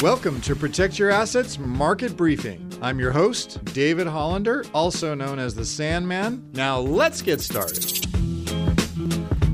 Welcome to Protect Your Assets Market Briefing. I'm your host, David Hollander, also known as the Sandman. Now let's get started.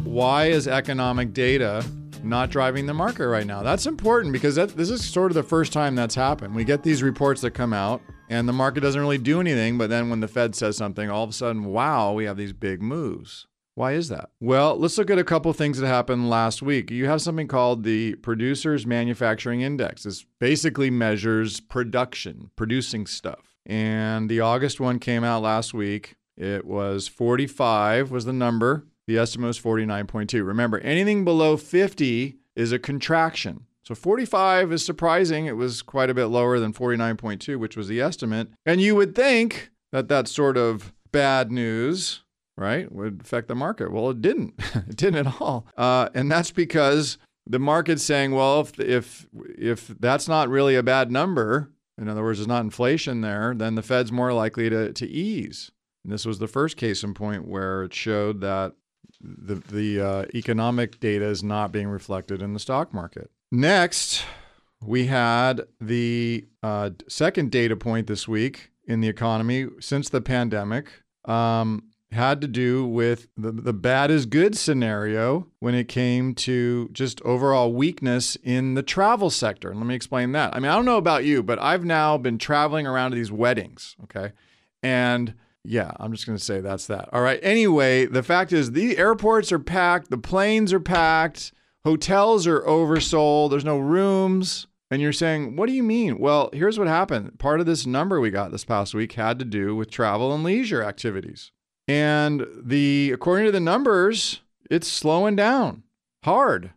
Why is economic data not driving the market right now? That's important because that, this is sort of the first time that's happened. We get these reports that come out and the market doesn't really do anything, but then when the Fed says something, all of a sudden, wow, we have these big moves. Why is that? Well, let's look at a couple things that happened last week. You have something called the Producers Manufacturing Index. This basically measures production, producing stuff. And the August one came out last week. It was 45 was the number. The estimate was 49.2. Remember, anything below 50 is a contraction. So 45 is surprising. It was quite a bit lower than 49.2, which was the estimate. And you would think that that sort of bad news right, would affect the market. Well, it didn't. it didn't at all. Uh, and that's because the market's saying, well, if, if, if that's not really a bad number, in other words, there's not inflation there, then the Fed's more likely to, to ease. And this was the first case in point where it showed that the, the uh, economic data is not being reflected in the stock market. Next, we had the uh, second data point this week in the economy since the pandemic. Um, had to do with the, the bad is good scenario when it came to just overall weakness in the travel sector. And let me explain that. I mean, I don't know about you, but I've now been traveling around to these weddings, okay? And yeah, I'm just going to say that's that. All right. Anyway, the fact is the airports are packed, the planes are packed, hotels are oversold, there's no rooms. And you're saying, what do you mean? Well, here's what happened. Part of this number we got this past week had to do with travel and leisure activities. And the according to the numbers, it's slowing down hard.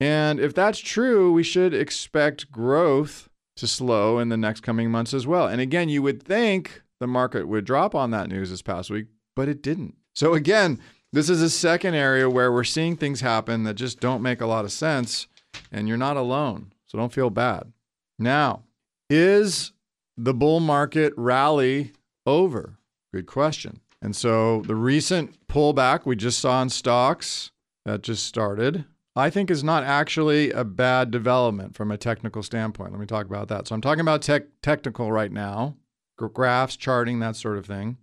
And if that's true, we should expect growth to slow in the next coming months as well. And again, you would think the market would drop on that news this past week, but it didn't. So again, this is a second area where we're seeing things happen that just don't make a lot of sense, and you're not alone. So don't feel bad. Now, is the bull market rally over? Good question. And so the recent pullback we just saw in stocks that just started, I think is not actually a bad development from a technical standpoint. Let me talk about that. So I'm talking about tech, technical right now, graphs, charting, that sort of thing.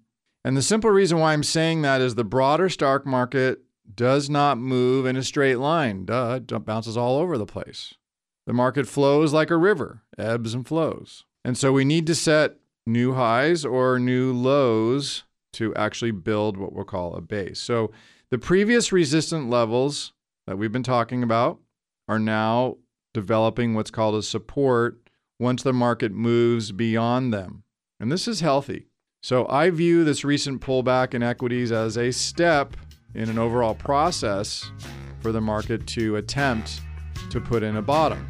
And the simple reason why I'm saying that is the broader stock market does not move in a straight line. Duh, it bounces all over the place. The market flows like a river, ebbs and flows. And so we need to set new highs or new lows to actually build what we'll call a base. So the previous resistant levels that we've been talking about are now developing what's called a support once the market moves beyond them. And this is healthy. So I view this recent pullback in equities as a step in an overall process for the market to attempt to put in a bottom.